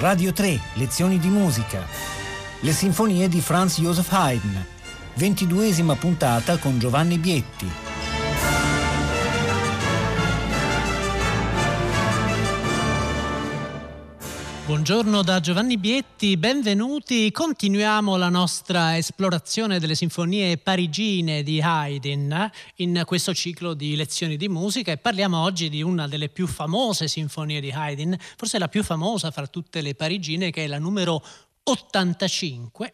Radio 3, lezioni di musica. Le sinfonie di Franz Joseph Haydn. Ventiduesima puntata con Giovanni Bietti. Buongiorno da Giovanni Bietti, benvenuti. Continuiamo la nostra esplorazione delle sinfonie parigine di Haydn in questo ciclo di lezioni di musica e parliamo oggi di una delle più famose sinfonie di Haydn, forse la più famosa fra tutte le parigine che è la numero 85.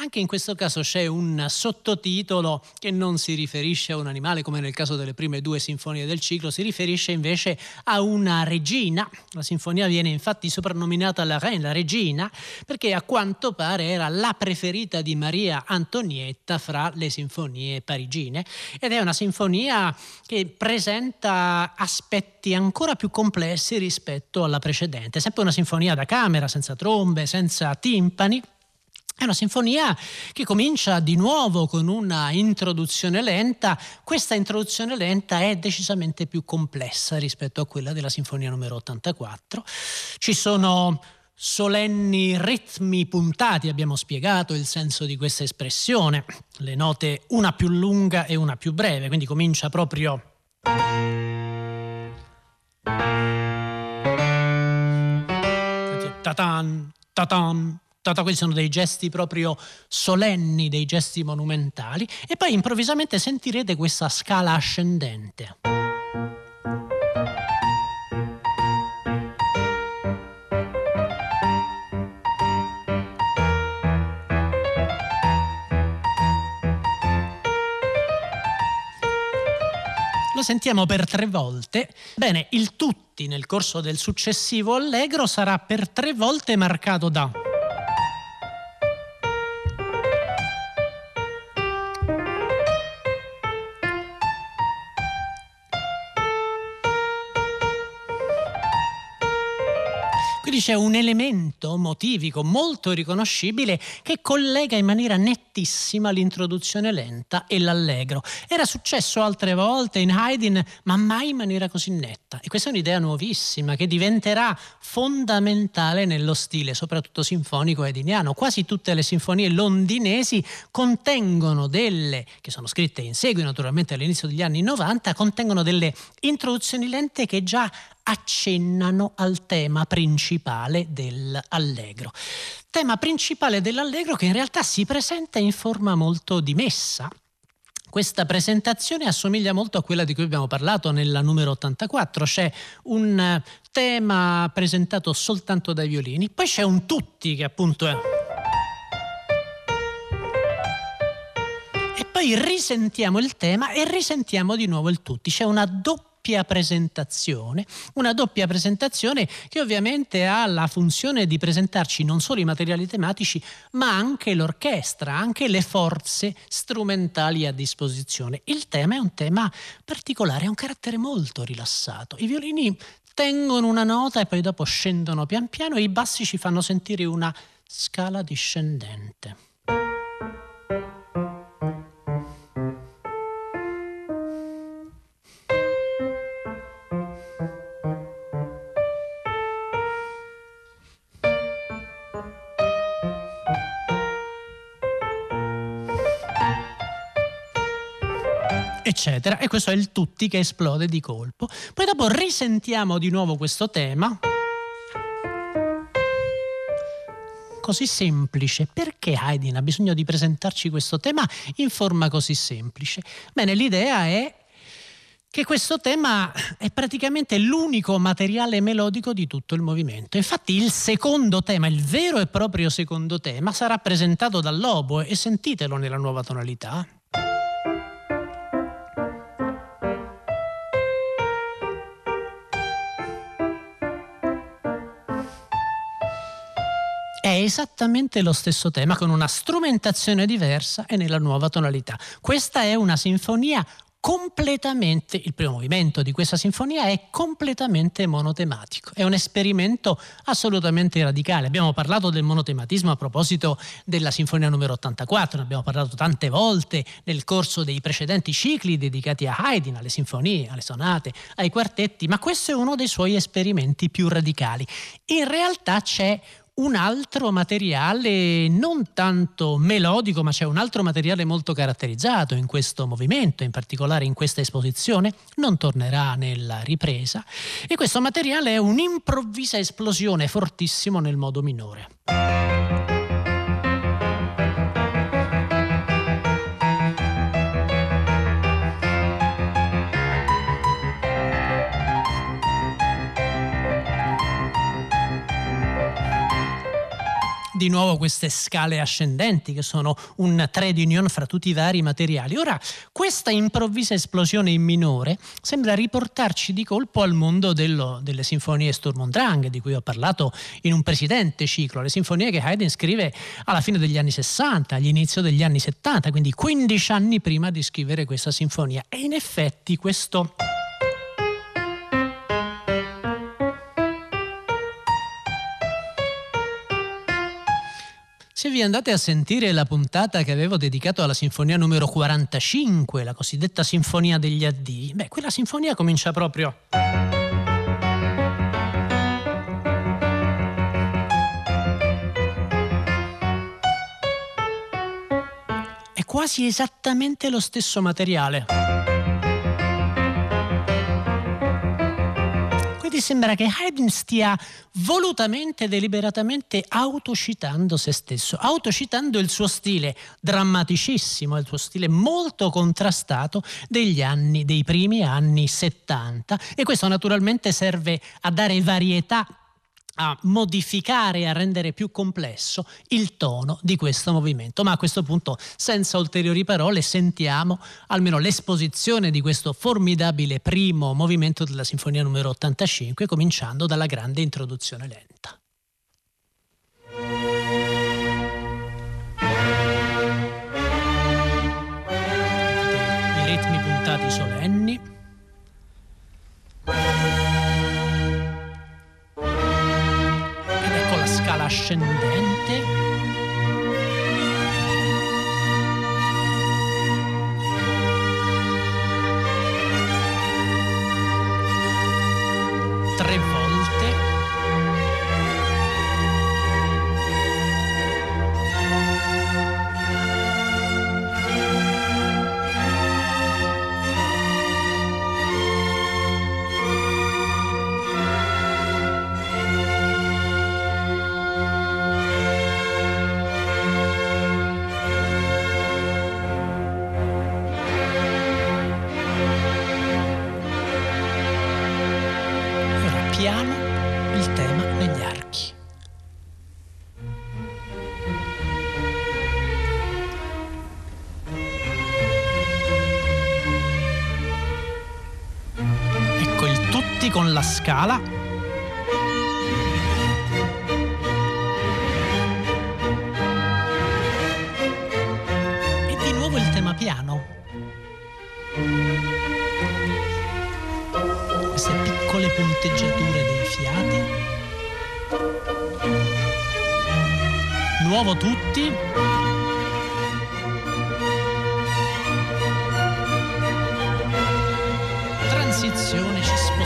Anche in questo caso c'è un sottotitolo che non si riferisce a un animale come nel caso delle prime due sinfonie del ciclo, si riferisce invece a una regina. La sinfonia viene infatti soprannominata la Reine, la regina, perché a quanto pare era la preferita di Maria Antonietta fra le sinfonie parigine ed è una sinfonia che presenta aspetti ancora più complessi rispetto alla precedente. Sempre una sinfonia da camera, senza trombe, senza timpani è una sinfonia che comincia di nuovo con una introduzione lenta. Questa introduzione lenta è decisamente più complessa rispetto a quella della sinfonia numero 84. Ci sono solenni ritmi puntati, abbiamo spiegato il senso di questa espressione, le note una più lunga e una più breve, quindi comincia proprio tatan, tatan, questi sono dei gesti proprio solenni, dei gesti monumentali, e poi improvvisamente sentirete questa scala ascendente. Lo sentiamo per tre volte. Bene, il tutti nel corso del successivo allegro sarà per tre volte marcato da c'è un elemento motivico molto riconoscibile che collega in maniera nettissima l'introduzione lenta e l'allegro. Era successo altre volte in Haydn, ma mai in maniera così netta. E questa è un'idea nuovissima che diventerà fondamentale nello stile, soprattutto sinfonico haydniano. Quasi tutte le sinfonie londinesi contengono delle, che sono scritte in seguito naturalmente all'inizio degli anni 90, contengono delle introduzioni lente che già accennano al tema principale dell'allegro. Tema principale dell'allegro che in realtà si presenta in forma molto dimessa. Questa presentazione assomiglia molto a quella di cui abbiamo parlato nella numero 84, c'è un tema presentato soltanto dai violini, poi c'è un tutti che appunto è... E poi risentiamo il tema e risentiamo di nuovo il tutti, c'è una doppia doppia presentazione, una doppia presentazione che ovviamente ha la funzione di presentarci non solo i materiali tematici, ma anche l'orchestra, anche le forze strumentali a disposizione. Il tema è un tema particolare, ha un carattere molto rilassato. I violini tengono una nota e poi dopo scendono pian piano e i bassi ci fanno sentire una scala discendente. Eccetera. E questo è il tutti che esplode di colpo. Poi dopo risentiamo di nuovo questo tema. Così semplice. Perché Haydn ha bisogno di presentarci questo tema in forma così semplice? Bene, l'idea è che questo tema è praticamente l'unico materiale melodico di tutto il movimento. Infatti il secondo tema, il vero e proprio secondo tema, sarà presentato dall'oboe e sentitelo nella nuova tonalità. È esattamente lo stesso tema con una strumentazione diversa e nella nuova tonalità. Questa è una sinfonia completamente, il primo movimento di questa sinfonia è completamente monotematico, è un esperimento assolutamente radicale. Abbiamo parlato del monotematismo a proposito della sinfonia numero 84, ne abbiamo parlato tante volte nel corso dei precedenti cicli dedicati a Haydn, alle sinfonie, alle sonate, ai quartetti, ma questo è uno dei suoi esperimenti più radicali. In realtà c'è un altro materiale non tanto melodico, ma c'è un altro materiale molto caratterizzato in questo movimento, in particolare in questa esposizione, non tornerà nella ripresa e questo materiale è un'improvvisa esplosione fortissimo nel modo minore. Di nuovo queste scale ascendenti che sono un trade union fra tutti i vari materiali. Ora, questa improvvisa esplosione in minore sembra riportarci di colpo al mondo dello, delle sinfonie Sturm und Drang, di cui ho parlato in un precedente ciclo, le sinfonie che Haydn scrive alla fine degli anni 60, all'inizio degli anni 70, quindi 15 anni prima di scrivere questa sinfonia. E in effetti questo Se vi andate a sentire la puntata che avevo dedicato alla sinfonia numero 45, la cosiddetta sinfonia degli addii, beh, quella sinfonia comincia proprio. È quasi esattamente lo stesso materiale. Quindi sembra che Haydn stia volutamente, deliberatamente autocitando se stesso, autocitando il suo stile drammaticissimo, il suo stile molto contrastato degli anni, dei primi anni 70 e questo naturalmente serve a dare varietà a modificare e a rendere più complesso il tono di questo movimento. Ma a questo punto, senza ulteriori parole, sentiamo almeno l'esposizione di questo formidabile primo movimento della Sinfonia numero 85, cominciando dalla grande introduzione lenta. Ascendente con la scala. E di nuovo il tema piano. Queste piccole punteggiature dei fiati. Nuovo tutti. transizione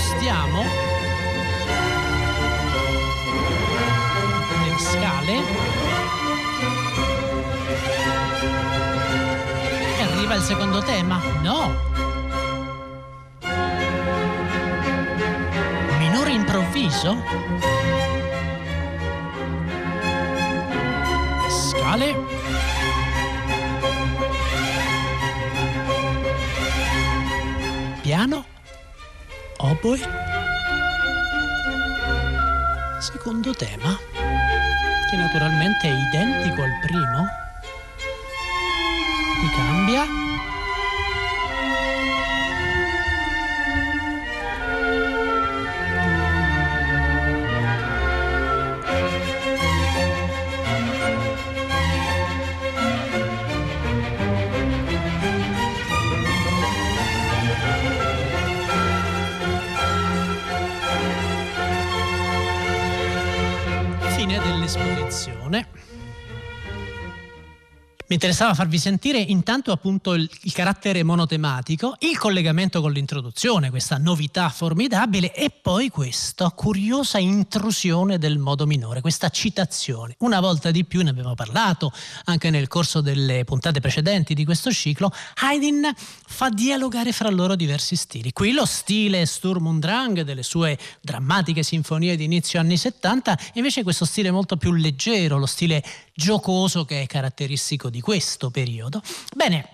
spostiamo nelle scale e arriva il secondo tema. No! Minore improvviso. Scale. Piano oboe. Secondo tema, che naturalmente è identico al primo, qui cambia. Mi interessava farvi sentire intanto appunto il, il, carattere monotematico, il collegamento con l'introduzione, questa novità formidabile e poi questa curiosa intrusione del modo minore, questa citazione. Una volta di più ne abbiamo parlato anche nel corso delle puntate precedenti di questo ciclo, Haydn fa dialogare fra loro diversi stili. Qui lo stile Sturm und Drang delle sue drammatiche sinfonie di inizio anni 70, invece questo stile molto più leggero, lo stile giocoso che è caratteristico di questo periodo. Bene,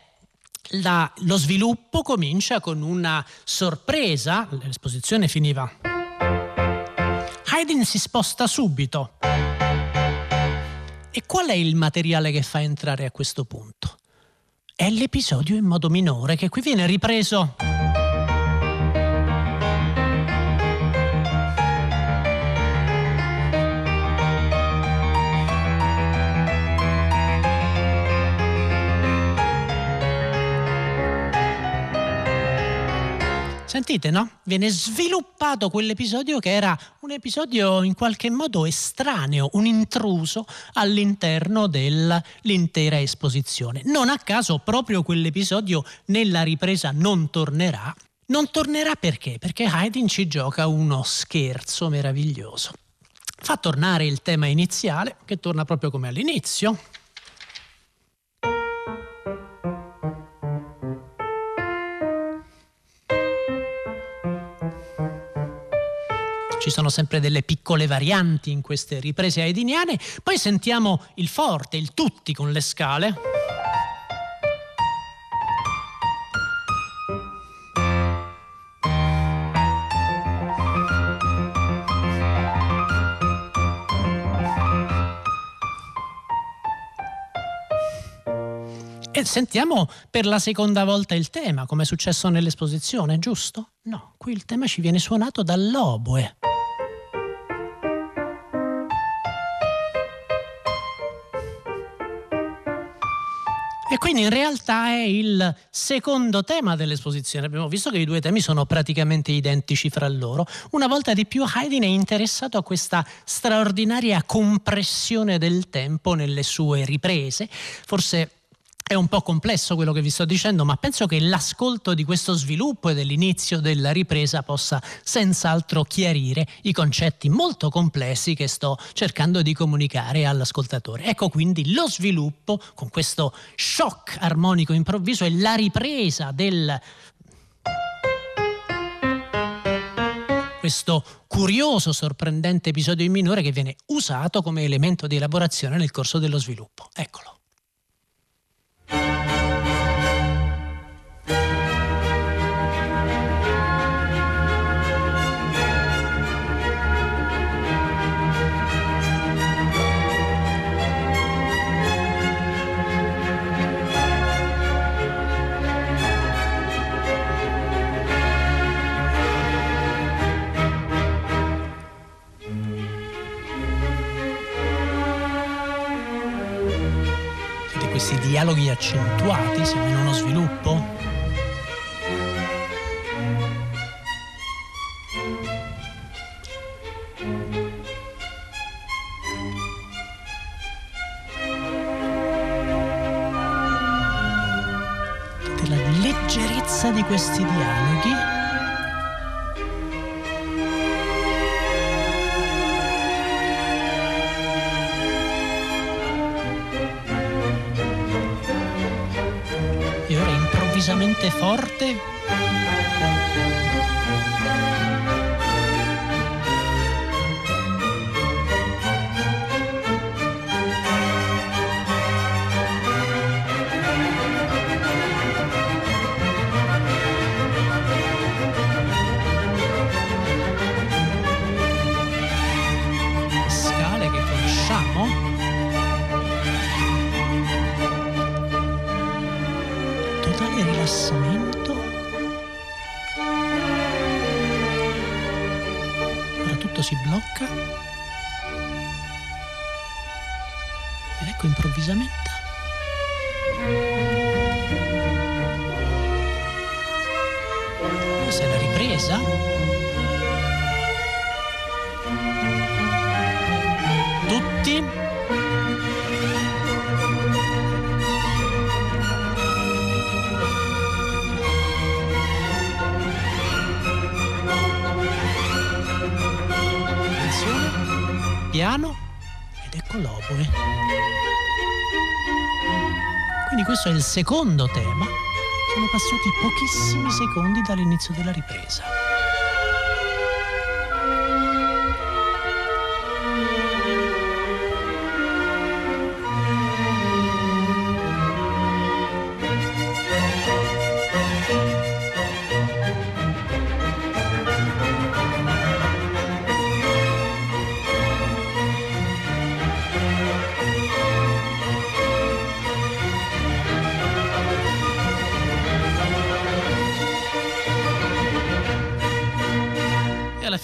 la, lo sviluppo comincia con una sorpresa, l'esposizione finiva. Haydn si sposta subito. E qual è il materiale che fa entrare a questo punto? È l'episodio in modo minore che qui viene ripreso. Sentite, no? Viene sviluppato quell'episodio che era un episodio in qualche modo estraneo, un intruso all'interno dell'intera esposizione. Non a caso proprio quell'episodio nella ripresa non tornerà. Non tornerà perché? Perché Haydn ci gioca uno scherzo meraviglioso. Fa tornare il tema iniziale, che torna proprio come all'inizio, ci sono sempre delle piccole varianti in queste riprese haydniane. Poi sentiamo il forte, il tutti con le scale. E sentiamo per la seconda volta il tema, come è successo nell'esposizione, giusto? No, qui il tema ci viene suonato dall'oboe. E quindi in realtà è il secondo tema dell'esposizione. Abbiamo visto che i due temi sono praticamente identici fra loro. Una volta di più Haydn è interessato a questa straordinaria compressione del tempo nelle sue riprese. Forse è un po' complesso quello che vi sto dicendo, ma penso che l'ascolto di questo sviluppo e dell'inizio della ripresa possa senz'altro chiarire i concetti molto complessi che sto cercando di comunicare all'ascoltatore. Ecco quindi lo sviluppo con questo shock armonico improvviso e la ripresa del questo curioso, sorprendente episodio in minore che viene usato come elemento di elaborazione nel corso dello sviluppo. Eccolo. Dialoghi accentuati, siamo in uno sviluppo? La leggerezza di questi dialoghi improvvisamente forte si blocca. Ed ecco improvvisamente. Questa è la ripresa. Tutti piano ed ecco l'oboe. Quindi questo è il secondo tema. Sono passati pochissimi secondi dall'inizio della ripresa.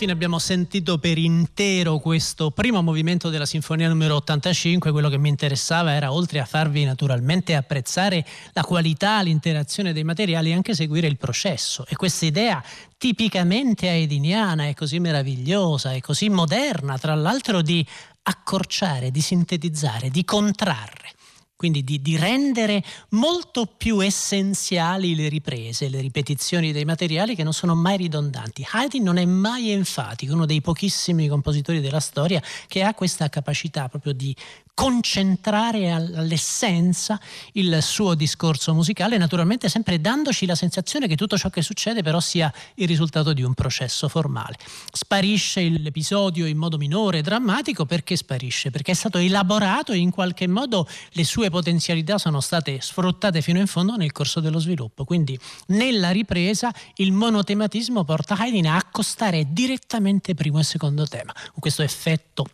Fine abbiamo sentito per intero questo primo movimento della Sinfonia numero 85, quello che mi interessava era oltre a farvi naturalmente apprezzare la qualità, l'interazione dei materiali, anche seguire il processo. E questa idea tipicamente haydniana è così meravigliosa, è così moderna, tra l'altro di accorciare, di sintetizzare, di contrarre quindi di, di, rendere molto più essenziali le riprese, le ripetizioni dei materiali che non sono mai ridondanti. Haydn non è mai enfatico, uno dei pochissimi compositori della storia che ha questa capacità proprio di concentrare all'essenza il suo discorso musicale, naturalmente sempre dandoci la sensazione che tutto ciò che succede però sia il risultato di un processo formale. Sparisce l'episodio in modo minore, drammatico, perché sparisce? Perché è stato elaborato in qualche modo le sue potenzialità sono state sfruttate fino in fondo nel corso dello sviluppo. Quindi nella ripresa il monotematismo porta Haydn a accostare direttamente primo e secondo tema, questo effetto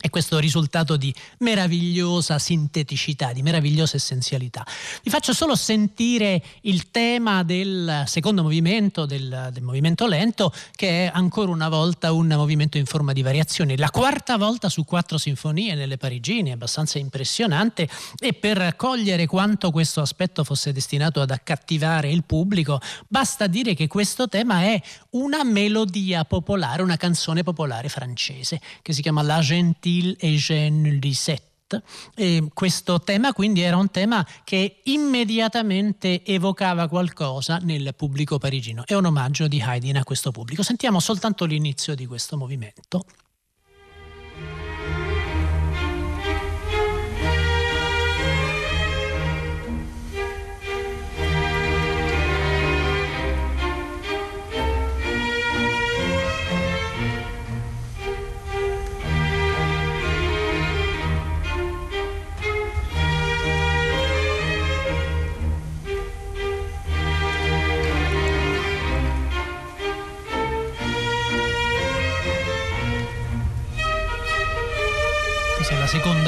e questo risultato di meravigliosa sinteticità, di meravigliosa essenzialità. Vi faccio solo sentire il tema del secondo movimento, del, del, movimento lento, che è ancora una volta un movimento in forma di variazione. La quarta volta su quattro sinfonie nelle Parigine, abbastanza impressionante, e per cogliere quanto questo aspetto fosse destinato ad accattivare il pubblico, basta dire che questo tema è una melodia popolare, una canzone popolare francese, che si chiama La Gentile Style Eugène Lisette. E questo tema quindi era un tema che immediatamente evocava qualcosa nel pubblico parigino. È un omaggio di Haydn a questo pubblico. Sentiamo soltanto l'inizio di questo movimento.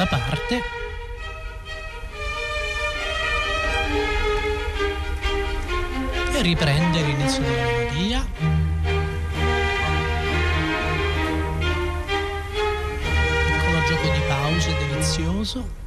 Seconda parte. E riprende l'inizio della melodia. Piccolo gioco di pause delizioso.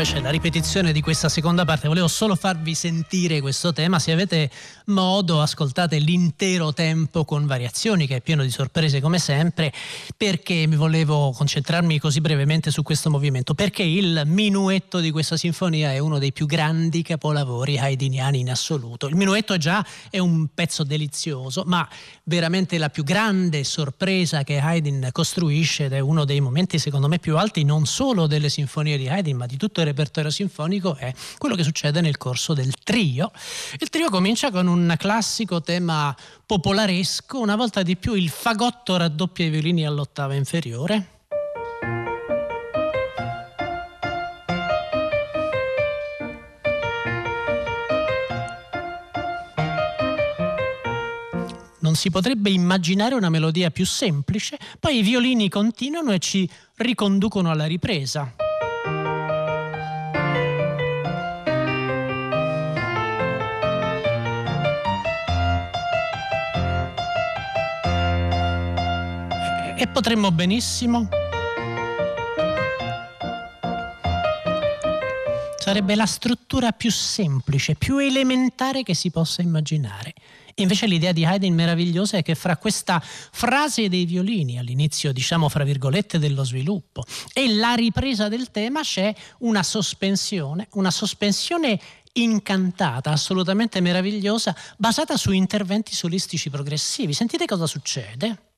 Poi c'è la ripetizione di questa seconda parte. Volevo solo farvi sentire questo tema. Se avete modo, ascoltate l'intero tempo con variazioni, che è pieno di sorprese come sempre. Perché mi volevo concentrarmi così brevemente su questo movimento? Perché il minuetto di questa sinfonia è uno dei più grandi capolavori haydniani in assoluto. Il minuetto già è un pezzo delizioso, ma veramente la più grande sorpresa che Haydn costruisce ed è uno dei momenti secondo me più alti non solo delle sinfonie di Haydn, ma di tutto il repertorio sinfonico è quello che succede nel corso del trio. Il trio comincia con un classico tema popolaresco, una volta di più il fagotto raddoppia i violini all'ottava inferiore. non si potrebbe immaginare una melodia più semplice, poi i violini continuano e ci riconducono alla ripresa. E potremmo benissimo sarebbe la struttura più semplice, più elementare che si possa immaginare. Invece l'idea di Haydn meravigliosa è che fra questa frase dei violini, all'inizio diciamo fra virgolette dello sviluppo, e la ripresa del tema c'è una sospensione, una sospensione incantata, assolutamente meravigliosa, basata su interventi solistici progressivi. Sentite cosa succede.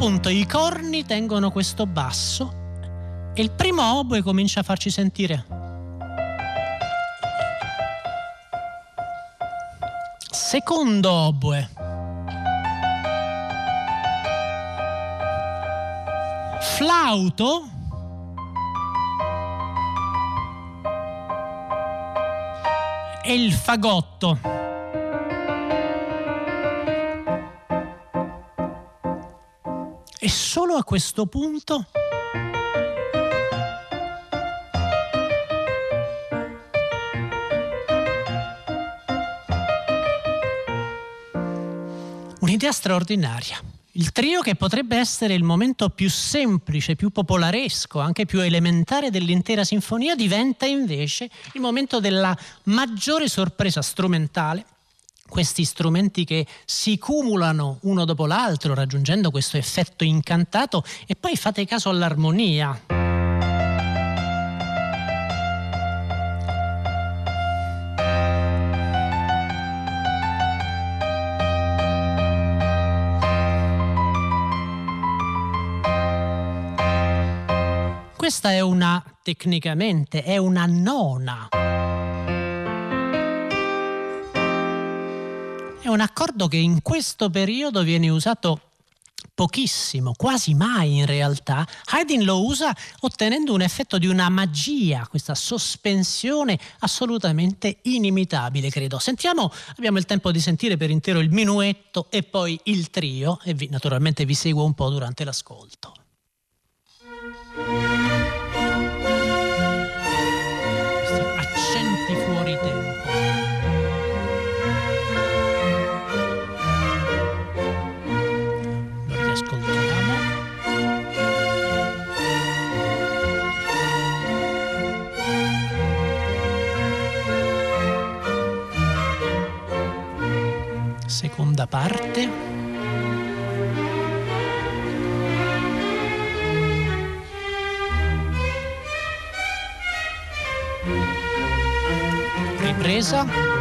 Punto i corni tengono questo basso e il primo oboe comincia a farci sentire. Secondo oboe. Flauto. E il fagotto. Solo a questo punto un'idea straordinaria. Il trio che potrebbe essere il momento più semplice, più popolaresco, anche più elementare dell'intera sinfonia, diventa invece il momento della maggiore sorpresa strumentale. Questi strumenti che si cumulano uno dopo l'altro, raggiungendo questo effetto incantato, e poi fate caso all'armonia. questa è una, tecnicamente, è una nona. Un accordo che in questo periodo viene usato pochissimo, quasi mai in realtà. Haydn lo usa ottenendo un effetto di una magia, questa sospensione assolutamente inimitabile, credo. Sentiamo, abbiamo il tempo di sentire per intero il minuetto e poi il trio e vi, naturalmente vi seguo un po' durante l'ascolto. Seconda parte. Ripresa.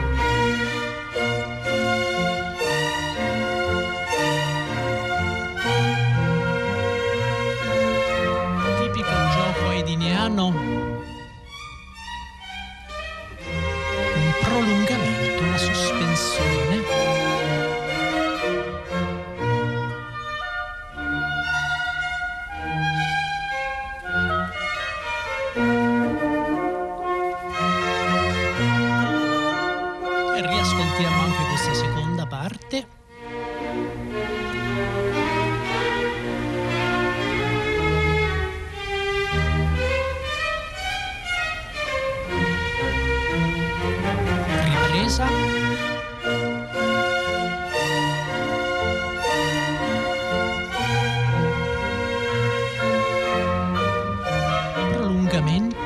I mean.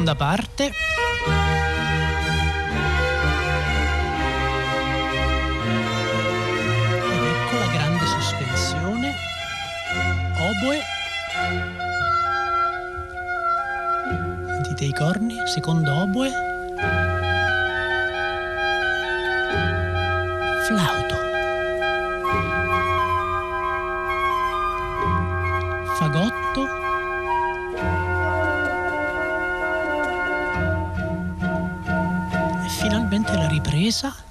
Seconda parte. Ed ecco la grande sospensione. Oboe. Sentite i corni, secondo oboe. Flauto. La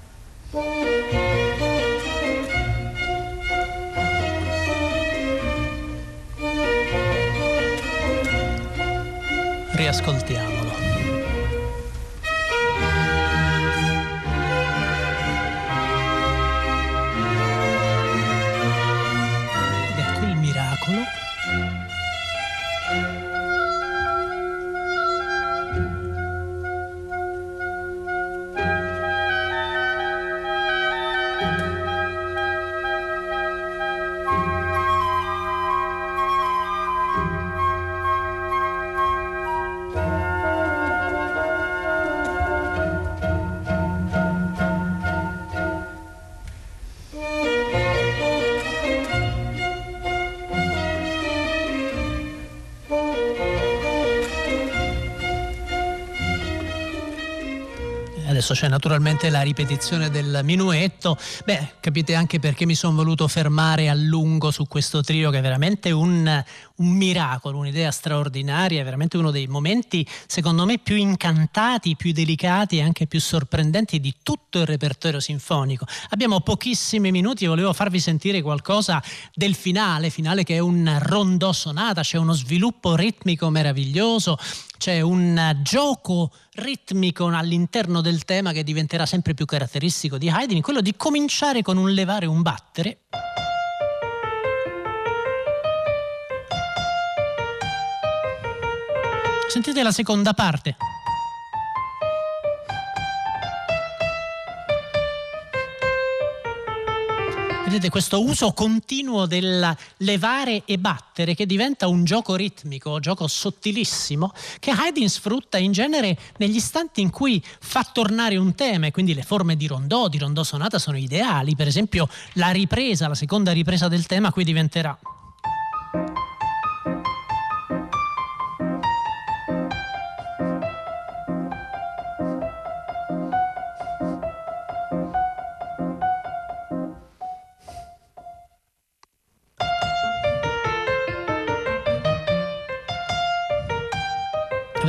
adesso c'è naturalmente la ripetizione del minuetto. Beh, capite anche perché mi sono voluto fermare a lungo su questo trio che è veramente un, un miracolo, un'idea straordinaria, è veramente uno dei momenti secondo me più incantati, più delicati e anche più sorprendenti di tutto il repertorio sinfonico. Abbiamo pochissimi minuti volevo farvi sentire qualcosa del finale, finale che è un rondò sonata, c'è uno sviluppo ritmico meraviglioso, c'è un gioco ritmico all'interno del tema che diventerà sempre più caratteristico di Haydn, quello di cominciare con un levare un battere. Sentite la seconda parte. Vedete questo uso continuo del levare e battere che diventa un gioco ritmico, un gioco sottilissimo, che Haydn sfrutta in genere negli istanti in cui fa tornare un tema e quindi le forme di rondò, di rondò sonata sono ideali. Per esempio la ripresa, la seconda ripresa del tema qui diventerà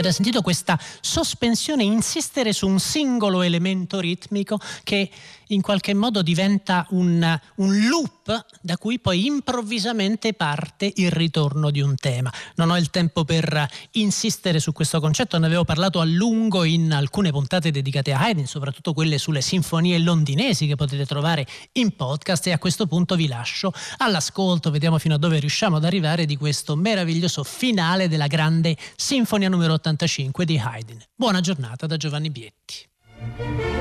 Avete sentito questa sospensione, insistere su un singolo elemento ritmico che in qualche modo diventa un, un, loop da cui poi improvvisamente parte il ritorno di un tema. Non ho il tempo per insistere su questo concetto, ne avevo parlato a lungo in alcune puntate dedicate a Haydn, soprattutto quelle sulle sinfonie londinesi che potete trovare in podcast e a questo punto vi lascio all'ascolto, vediamo fino a dove riusciamo ad arrivare di questo meraviglioso finale della grande sinfonia numero 85 di Haydn. Buona giornata da Giovanni Bietti.